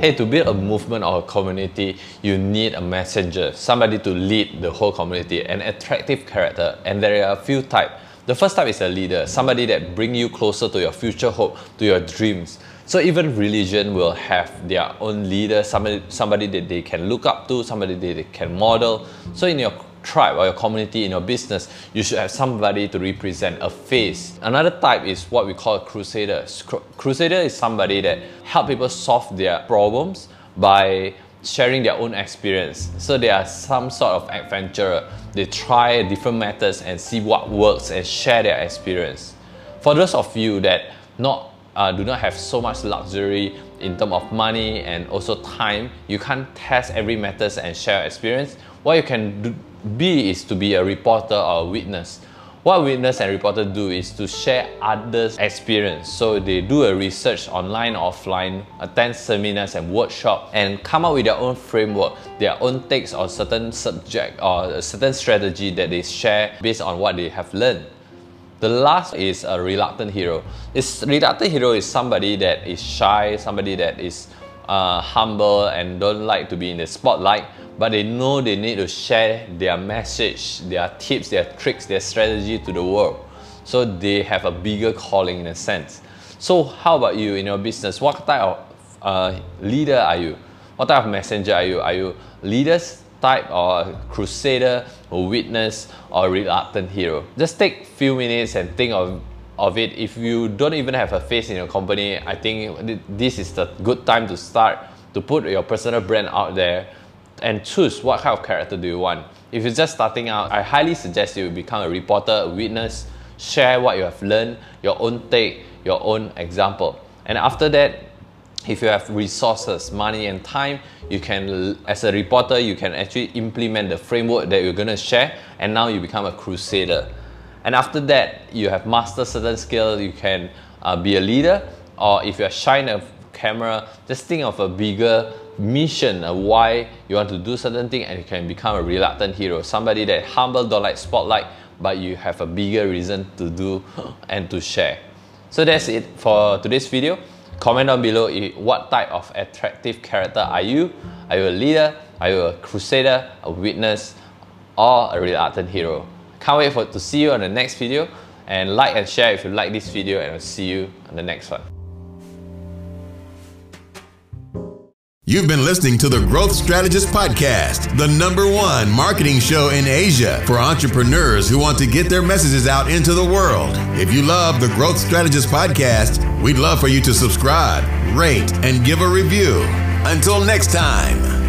Hey, to build a movement or a community, you need a messenger, somebody to lead the whole community, an attractive character. And there are a few types. The first type is a leader, somebody that bring you closer to your future hope, to your dreams. So even religion will have their own leader, somebody, somebody that they can look up to, somebody that they can model. So in your tribe or your community, in your business, you should have somebody to represent a face. Another type is what we call a crusader. Crusader is somebody that help people solve their problems by sharing their own experience. So they are some sort of adventurer. They try different methods and see what works and share their experience. For those of you that not uh, do not have so much luxury in terms of money and also time, you can't test every method and share experience. What you can do, be is to be a reporter or a witness. What witness and reporter do is to share others' experience. So they do a research online, offline, attend seminars and workshop, and come up with their own framework, their own takes on certain subject or a certain strategy that they share based on what they have learned. The last is a reluctant hero. This reluctant hero is somebody that is shy, somebody that is uh, humble and don't like to be in the spotlight, but they know they need to share their message, their tips, their tricks, their strategy to the world. So they have a bigger calling in a sense. So how about you in your business? What type of uh, leader are you? What type of messenger are you? Are you leaders type or crusader or witness or reluctant hero. Just take few minutes and think of of it. If you don't even have a face in your company, I think this is the good time to start to put your personal brand out there and choose what kind of character do you want. If you're just starting out, I highly suggest you become a reporter, a witness, share what you have learned, your own take, your own example. And after that, if you have resources, money and time, you can, as a reporter, you can actually implement the framework that you're gonna share and now you become a crusader. And after that, you have mastered certain skill, you can uh, be a leader or if you're shy a camera, just think of a bigger mission, of why you want to do certain thing and you can become a reluctant hero. Somebody that humble, don't like spotlight, but you have a bigger reason to do and to share. So that's it for today's video. Comment down below what type of attractive character are you? Are you a leader? Are you a crusader, a witness, or a reluctant hero? Can't wait for to see you on the next video and like and share if you like this video and I'll see you on the next one. You've been listening to the Growth Strategist Podcast, the number one marketing show in Asia for entrepreneurs who want to get their messages out into the world. If you love the Growth Strategist Podcast, we'd love for you to subscribe, rate, and give a review. Until next time.